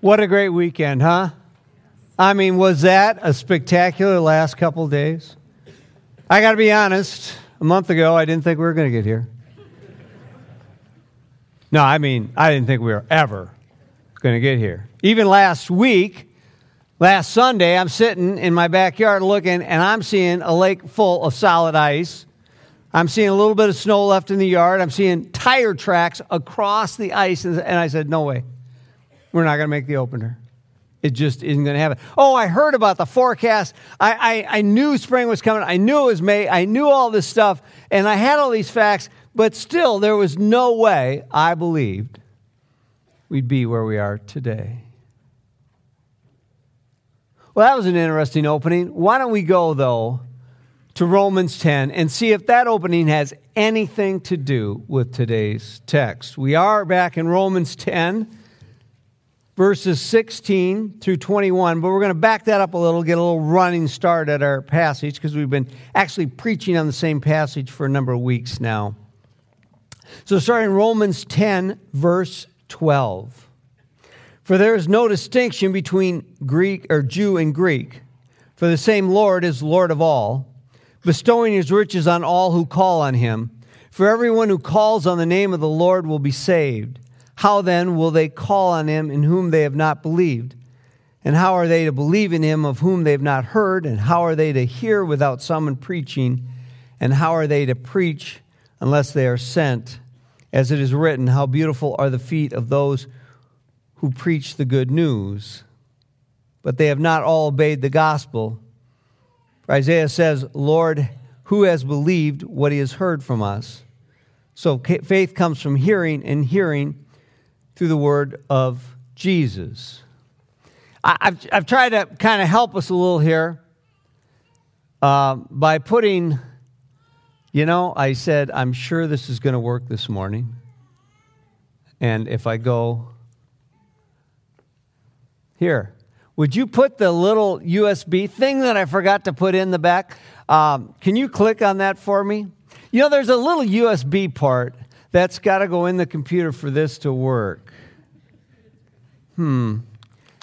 What a great weekend, huh? I mean, was that a spectacular last couple days? I got to be honest, a month ago, I didn't think we were going to get here. No, I mean, I didn't think we were ever going to get here. Even last week, last Sunday, I'm sitting in my backyard looking, and I'm seeing a lake full of solid ice. I'm seeing a little bit of snow left in the yard. I'm seeing tire tracks across the ice. And I said, No way. We're not going to make the opener. It just isn't going to happen. Oh, I heard about the forecast. I, I, I knew spring was coming. I knew it was May. I knew all this stuff. And I had all these facts. But still, there was no way I believed we'd be where we are today. Well, that was an interesting opening. Why don't we go, though, to Romans 10 and see if that opening has anything to do with today's text. We are back in Romans 10, verses 16 through 21, but we're going to back that up a little, get a little running start at our passage because we've been actually preaching on the same passage for a number of weeks now. So, starting Romans 10, verse 12. For there is no distinction between Greek or Jew and Greek, for the same Lord is Lord of all bestowing his riches on all who call on him. For everyone who calls on the name of the Lord will be saved. How then will they call on him in whom they have not believed? And how are they to believe in him of whom they have not heard? And how are they to hear without someone preaching? And how are they to preach unless they are sent? As it is written, How beautiful are the feet of those who preach the good news. But they have not all obeyed the gospel. Isaiah says, Lord, who has believed what he has heard from us? So faith comes from hearing, and hearing through the word of Jesus. I've, I've tried to kind of help us a little here uh, by putting, you know, I said, I'm sure this is going to work this morning. And if I go here, would you put the little USB thing that I forgot to put in the back? Um, can you click on that for me? You know, there's a little USB part that's got to go in the computer for this to work. Hmm.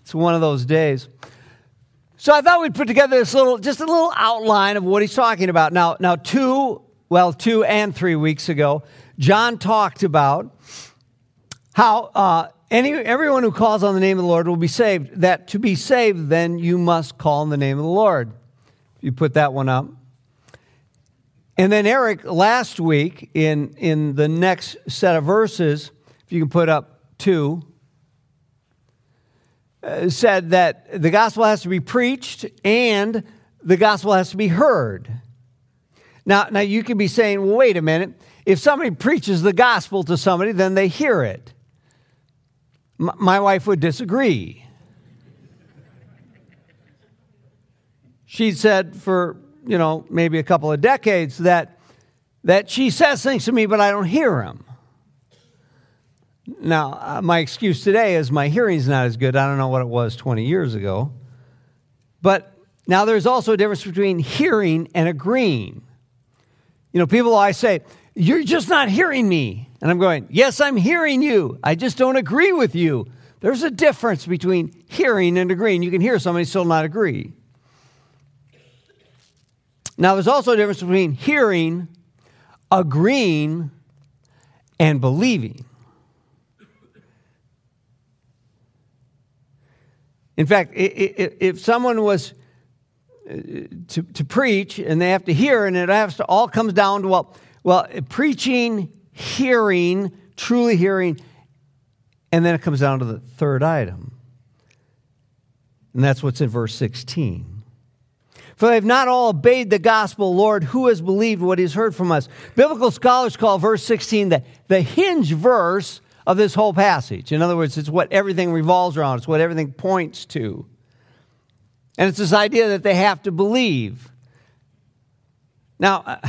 It's one of those days. So I thought we'd put together this little, just a little outline of what he's talking about. Now, now two, well, two and three weeks ago, John talked about how uh, any, everyone who calls on the name of the Lord will be saved. That to be saved, then you must call on the name of the Lord. You put that one up. And then Eric, last week in, in the next set of verses, if you can put up two, uh, said that the gospel has to be preached and the gospel has to be heard. Now, now you could be saying, well, wait a minute. If somebody preaches the gospel to somebody, then they hear it my wife would disagree. She said for, you know, maybe a couple of decades that, that she says things to me, but I don't hear them. Now, uh, my excuse today is my hearing's not as good. I don't know what it was 20 years ago. But now there's also a difference between hearing and agreeing. You know, people I say, You're just not hearing me. And I'm going, Yes, I'm hearing you. I just don't agree with you. There's a difference between hearing and agreeing. You can hear somebody still not agree. Now, there's also a difference between hearing, agreeing, and believing. In fact, if someone was uh, to, to preach and they have to hear, and it has to all comes down to well, well, preaching hearing, truly hearing, and then it comes down to the third item. And that's what's in verse 16. For they have not all obeyed the gospel, Lord, who has believed what he's heard from us? Biblical scholars call verse 16 the, the hinge verse of this whole passage. In other words, it's what everything revolves around, it's what everything points to. And it's this idea that they have to believe. Now, uh,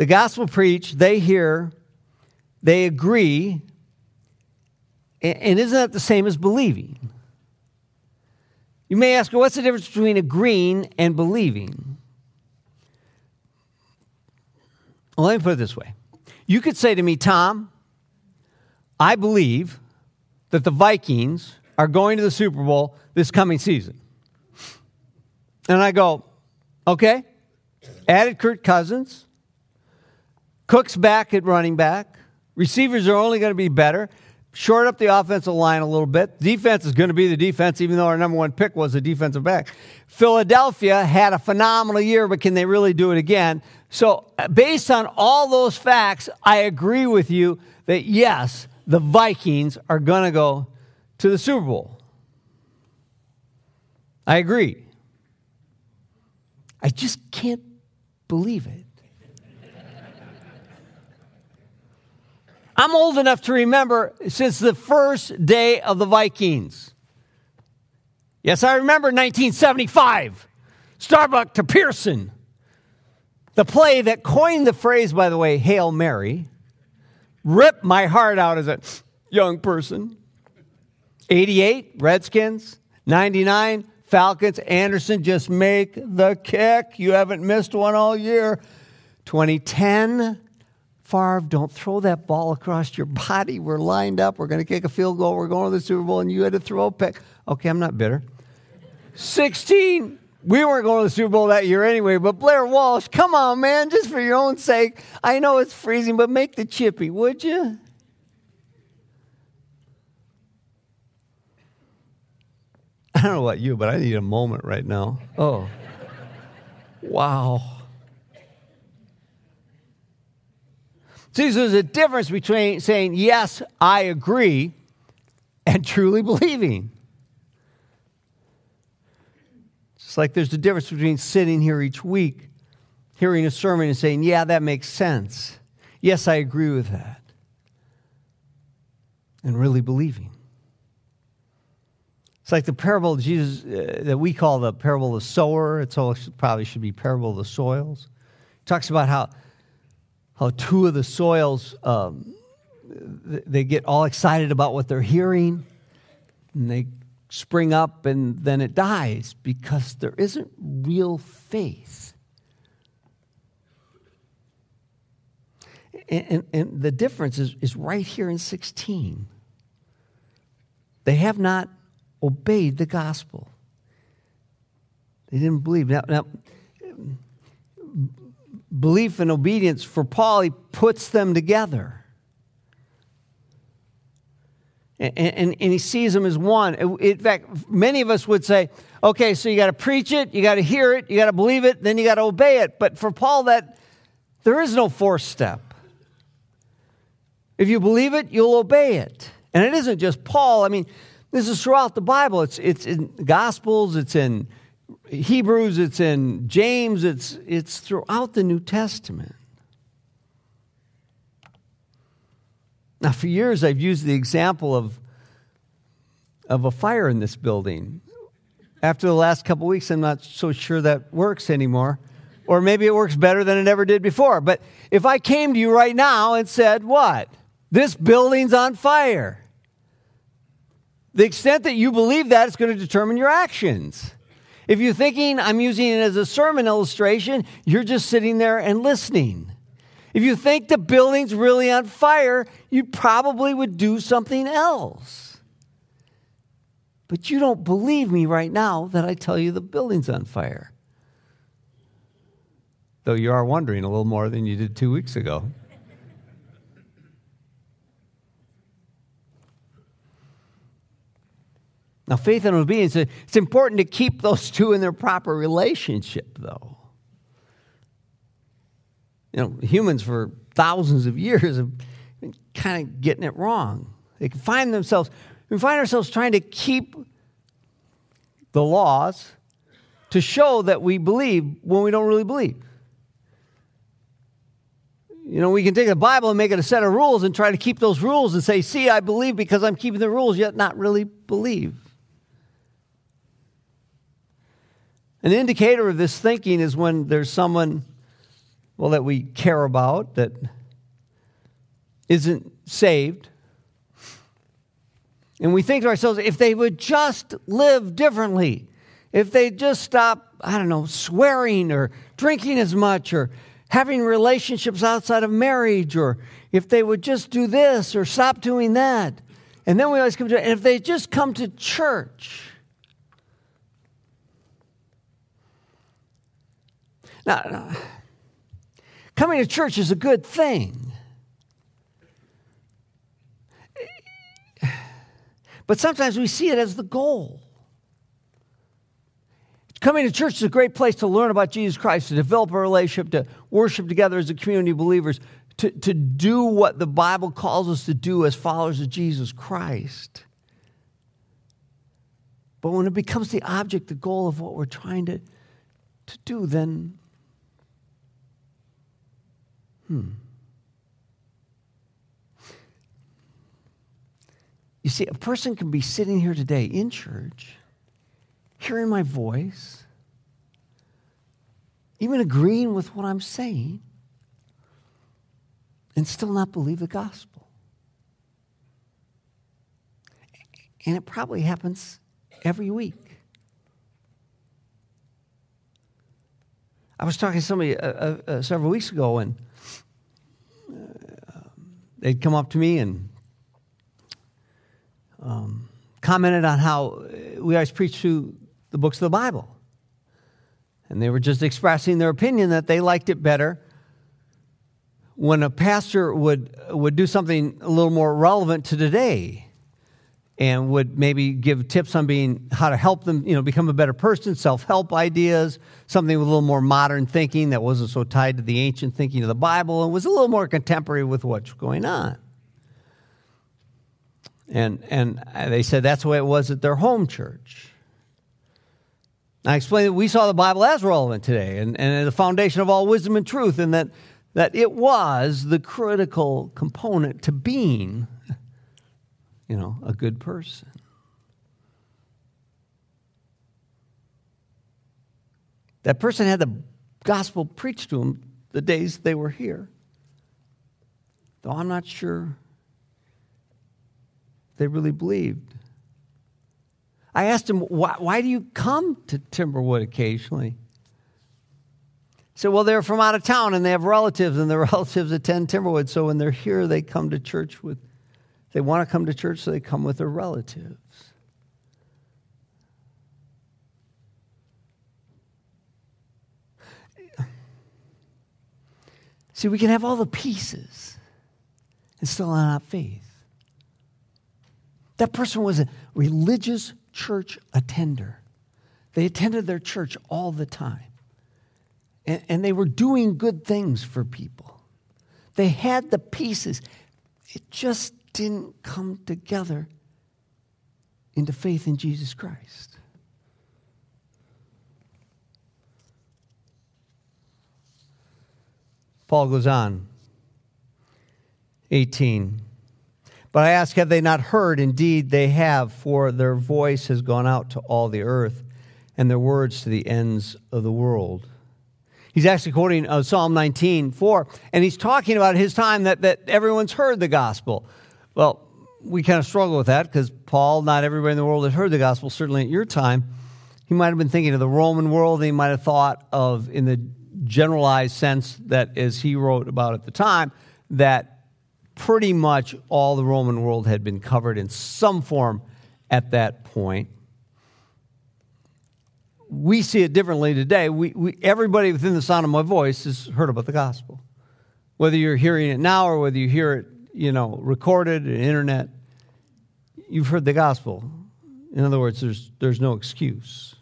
The gospel preached, they hear, they agree, and isn't that the same as believing? You may ask, what's the difference between agreeing and believing? Well, let me put it this way. You could say to me, Tom, I believe that the Vikings are going to the Super Bowl this coming season. And I go, okay. Added Kirk Cousins. Cook's back at running back. Receivers are only going to be better. Short up the offensive line a little bit. Defense is going to be the defense, even though our number one pick was a defensive back. Philadelphia had a phenomenal year, but can they really do it again? So, uh, based on all those facts, I agree with you that yes, the Vikings are going to go to the Super Bowl. I agree. I just can't believe it. I'm old enough to remember since the first day of the Vikings. Yes, I remember 1975, Staubach to Pearson. The play that coined the phrase, by the way, Hail Mary, ripped my heart out as a young person. 88, Redskins. 99, Falcons. Anderson, just make the kick. You haven't missed one all year. 2010, Favre, don't throw that ball across your body. We're lined up. We're going to kick a field goal. We're going to the Super Bowl, and you had to throw a pick. Okay, I'm not bitter. 16, we weren't going to the Super Bowl that year anyway, but Blair Walsh, come on, man, just for your own sake. I know it's freezing, but make the chippy, would you? I don't know about you, but I need a moment right now. Oh, wow. See, there's a difference between saying, yes, I agree, and truly believing. It's like there's a difference between sitting here each week, hearing a sermon, and saying, yeah, that makes sense. Yes, I agree with that. And really believing. It's like the parable of Jesus uh, that we call the parable of the sower. It probably should be parable of the soils. It talks about how how two of the soils um, they get all excited about what they're hearing and they spring up and then it dies because there isn't real faith. And, and, and the difference is, is right here in 16 they have not obeyed the gospel. They didn't believe. Now, now belief and obedience, for Paul, he puts them together. And, and, and, he sees them as one. In fact, many of us would say, okay, so you got to preach it, you got to hear it, you got to believe it, then you got to obey it. But for Paul, that there is no fourth step. If you believe it, you'll obey it. And it isn't just Paul. I mean, this is throughout the Bible. It's, it's in Gospels, it's in Hebrews, it's in James, it's, it's throughout the New Testament. Now, for years, I've used the example of, of a fire in this building. After the last couple weeks, I'm not so sure that works anymore. Or maybe it works better than it ever did before. But if I came to you right now and said, What? This building's on fire. The extent that you believe that is going to determine your actions. If you're thinking I'm using it as a sermon illustration, you're just sitting there and listening. If you think the building's really on fire, you probably would do something else. But you don't believe me right now that I tell you the building's on fire. Though you are wondering a little more than you did two weeks ago. Now, faith and obedience, it's important to keep those two in their proper relationship, though. You know, humans for thousands of years have been kind of getting it wrong. They can find themselves, we find ourselves trying to keep the laws to show that we believe when we don't really believe. You know, we can take the Bible and make it a set of rules and try to keep those rules and say, see, I believe because I'm keeping the rules, yet not really believe. An indicator of this thinking is when there's someone, well, that we care about that isn't saved. And we think to ourselves, if they would just live differently, if they just stop, I don't know, swearing or drinking as much or having relationships outside of marriage, or if they would just do this or stop doing that. And then we always come to, and if they just come to church. Now, coming to church is a good thing. But sometimes we see it as the goal. Coming to church is a great place to learn about Jesus Christ, to develop a relationship, to worship together as a community of believers, to, to do what the Bible calls us to do as followers of Jesus Christ. But when it becomes the object, the goal of what we're trying to, to do, then, You see, a person can be sitting here today in church hearing my voice, even agreeing with what I'm saying, and still not believe the gospel. And it probably happens every week. I was talking to somebody uh, uh, uh several weeks ago, and they'd come up to me and um, commented on how we always preach through the books of the Bible. And they were just expressing their opinion that they liked it better when a pastor would, would do something a little more relevant to today and would maybe give tips on being how to help them you know become a better person self-help ideas something with a little more modern thinking that wasn't so tied to the ancient thinking of the bible and was a little more contemporary with what's going on. And and they said that's the way it was at their home church. I explained that we saw the Bible as relevant today and, and the foundation of all wisdom and truth, and that, that it was the critical component to being, you know, a good person. That person had the gospel preached to them the days they were here. Though I'm not sure they really believed. I asked him, why, why do you come to Timberwood occasionally? He said, well, they're from out of town and they have relatives, and their relatives attend Timberwood. So when they're here, they come to church with, they want to come to church, so they come with their relatives. See, we can have all the pieces and still not have faith. That person was a religious church attender. They attended their church all the time. And, and they were doing good things for people. They had the pieces. It just didn't come together into faith in Jesus Christ. Paul goes on, 18. But I ask, have they not heard? Indeed, they have, for their voice has gone out to all the earth, and their words to the ends of the world. He's actually quoting uh, Psalm 19, 4, and he's talking about his time that, that everyone's heard the gospel. Well, we kind of struggle with that because Paul, not everybody in the world had heard the gospel, certainly at your time. He might have been thinking of the Roman world, and he might have thought of, in the generalized sense that as he wrote about at the time, that pretty much all the Roman world had been covered in some form at that point. We see it differently today. We, we, everybody within the sound of my voice has heard about the gospel. Whether you're hearing it now or whether you hear it, you know, recorded, and internet, you've heard the gospel. In other words, there's, there's no excuse.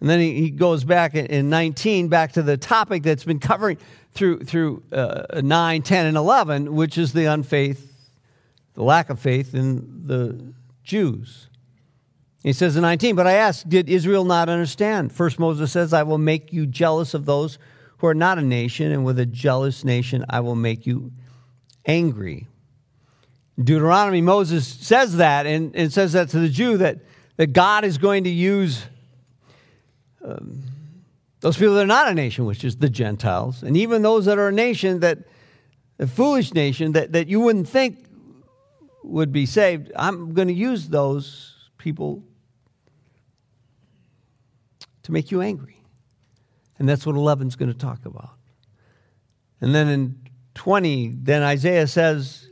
And then he, he goes back in 19, back to the topic that's been covering through, through uh, 9, 10, and 11, which is the unfaith, the lack of faith in the Jews. He says in 19, But I ask, did Israel not understand? First Moses says, I will make you jealous of those who are not a nation, and with a jealous nation I will make you angry. Deuteronomy, Moses says that and, and says that to the Jew that, that God is going to use um, those people that are not a nation, which is the Gentiles, and even those that are a nation that, a foolish nation that, that you wouldn't think would be saved, I'm going to use those people to make you angry. And that's what 11 is going to talk about. And then in 20, then Isaiah says,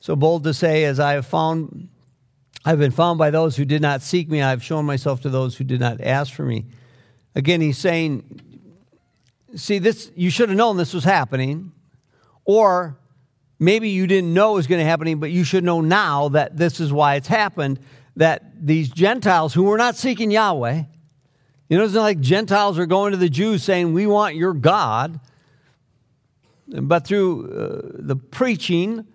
so bold to say, as I have found, I've been found by those who did not seek me, I have shown myself to those who did not ask for me. Again, he's saying, see, this, you should have known this was happening, or maybe you didn't know it was going to happen, but you should know now that this is why it's happened, that these Gentiles who were not seeking Yahweh, you know, it's not like Gentiles are going to the Jews saying, We want your God. But through uh, the preaching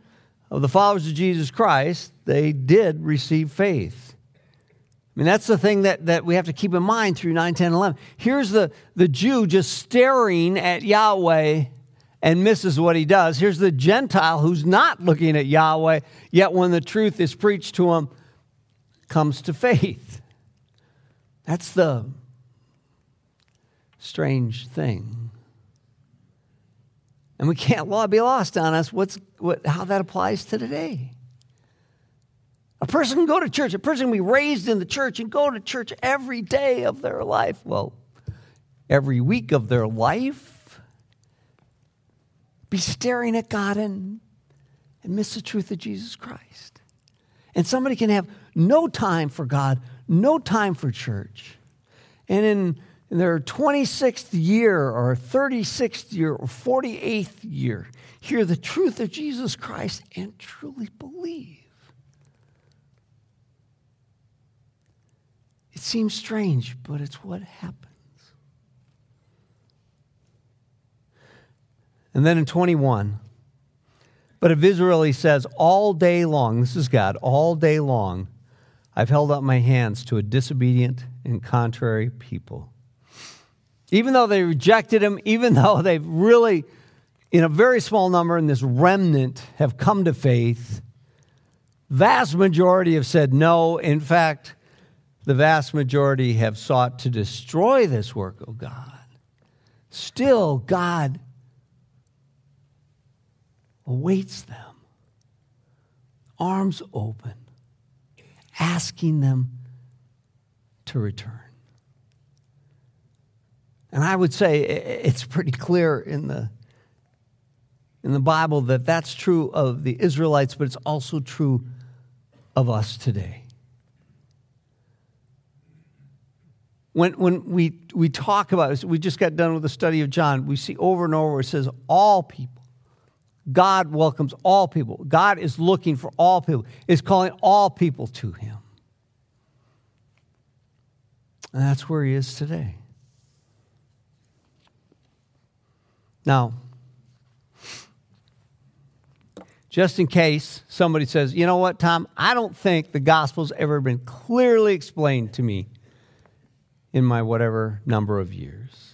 of the followers of Jesus Christ, they did receive faith. I mean, that's the thing that, that we have to keep in mind through 9, 10, 11. Here's the, the Jew just staring at Yahweh and misses what he does. Here's the Gentile who's not looking at Yahweh, yet when the truth is preached to him, comes to faith. That's the strange thing. And we can't law be lost on us what's, what, how that applies to today. A person can go to church, a person can be raised in the church and go to church every day of their life. Well, every week of their life. Be staring at God and, and miss the truth of Jesus Christ. And somebody can have no time for God, no time for church. And in in their 26th year or 36th year or 48th year hear the truth of Jesus Christ and truly believe. It seems strange, but it's what happens. And then in 21, but of Israel, he says, all day long, this is God, all day long, I've held up my hands to a disobedient and contrary people. Even though they rejected him, even though they've really, in a very small number in this remnant, have come to faith, vast majority have said no. In fact, the vast majority have sought to destroy this work of God. Still, God awaits them, arms open, asking them to return. And I would say it's pretty clear in the, in the Bible that that's true of the Israelites, but it's also true of us today. When, when we, we talk about it, we just got done with the study of John, we see over and over it says all people. God welcomes all people. God is looking for all people, is calling all people to Him. And that's where He is today. Now, just in case somebody says, you know what, Tom, I don't think the gospel's ever been clearly explained to me in my whatever number of years.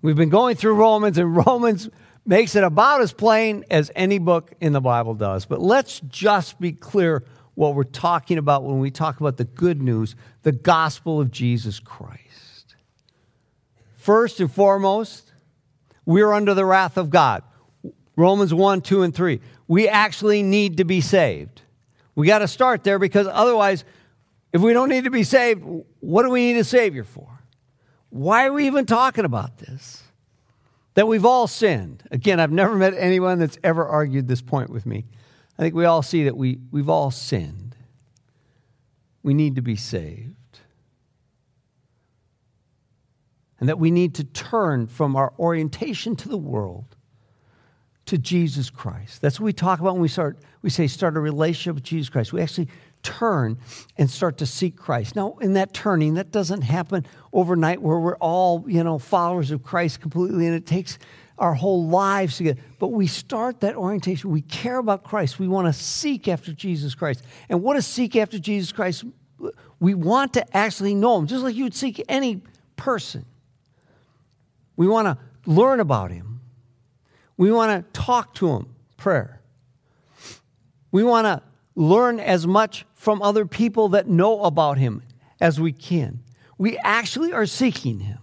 We've been going through Romans, and Romans makes it about as plain as any book in the Bible does. But let's just be clear what we're talking about when we talk about the good news, the gospel of Jesus Christ. First and foremost, we're under the wrath of God. Romans 1, 2, and 3. We actually need to be saved. We got to start there because otherwise, if we don't need to be saved, what do we need a Savior for? Why are we even talking about this? That we've all sinned. Again, I've never met anyone that's ever argued this point with me. I think we all see that we, we've all sinned. We need to be saved. And that we need to turn from our orientation to the world to Jesus Christ. That's what we talk about when we start we say start a relationship with Jesus Christ. We actually turn and start to seek Christ. Now, in that turning, that doesn't happen overnight where we're all, you know, followers of Christ completely and it takes our whole lives to get but we start that orientation. We care about Christ. We want to seek after Jesus Christ. And what seek after Jesus Christ? We want to actually know him, just like you would seek any person. We want to learn about him. We want to talk to him, prayer. We want to learn as much from other people that know about him as we can. We actually are seeking him.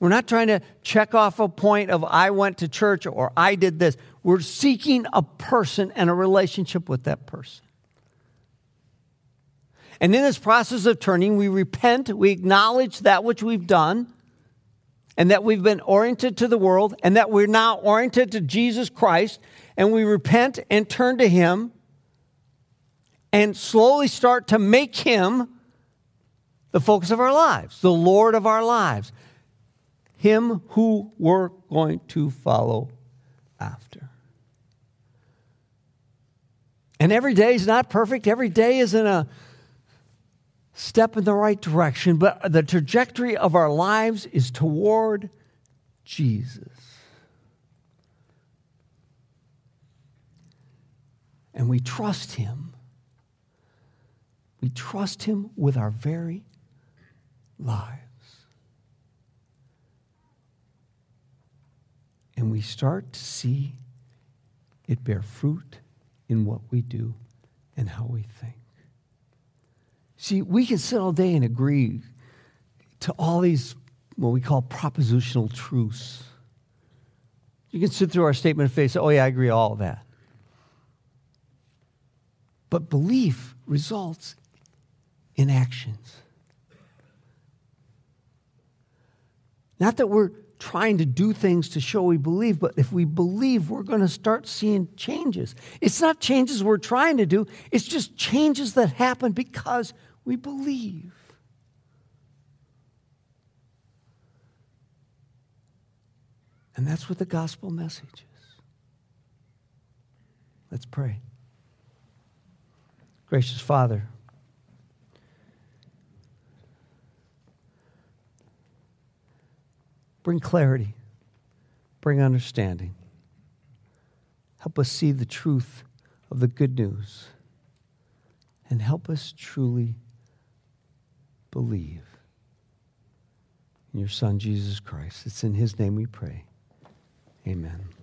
We're not trying to check off a point of I went to church or I did this. We're seeking a person and a relationship with that person. And in this process of turning, we repent, we acknowledge that which we've done, and that we've been oriented to the world and that we're now oriented to Jesus Christ and we repent and turn to Him and slowly start to make Him the focus of our lives, the Lord of our lives, Him who we're going to follow after. And every day is not perfect, every day isn't a step in the right direction, but the trajectory of our lives is toward Jesus. And we trust Him. We trust Him with our very lives. And we start to see it bear fruit in what we do and how we think. See, we can sit all day and agree to all these, what we call propositional truths. You can sit through our statement of faith and say, oh, yeah, I agree all of that. But belief results in actions. Not that we're trying to do things to show we believe, but if we believe, we're going to start seeing changes. It's not changes we're trying to do, it's just changes that happen because we believe. And that's what the gospel message is. Let's pray. Gracious Father, bring clarity, bring understanding. Help us see the truth of the good news, and help us truly believe in your Son, Jesus Christ. It's in his name we pray. Amen.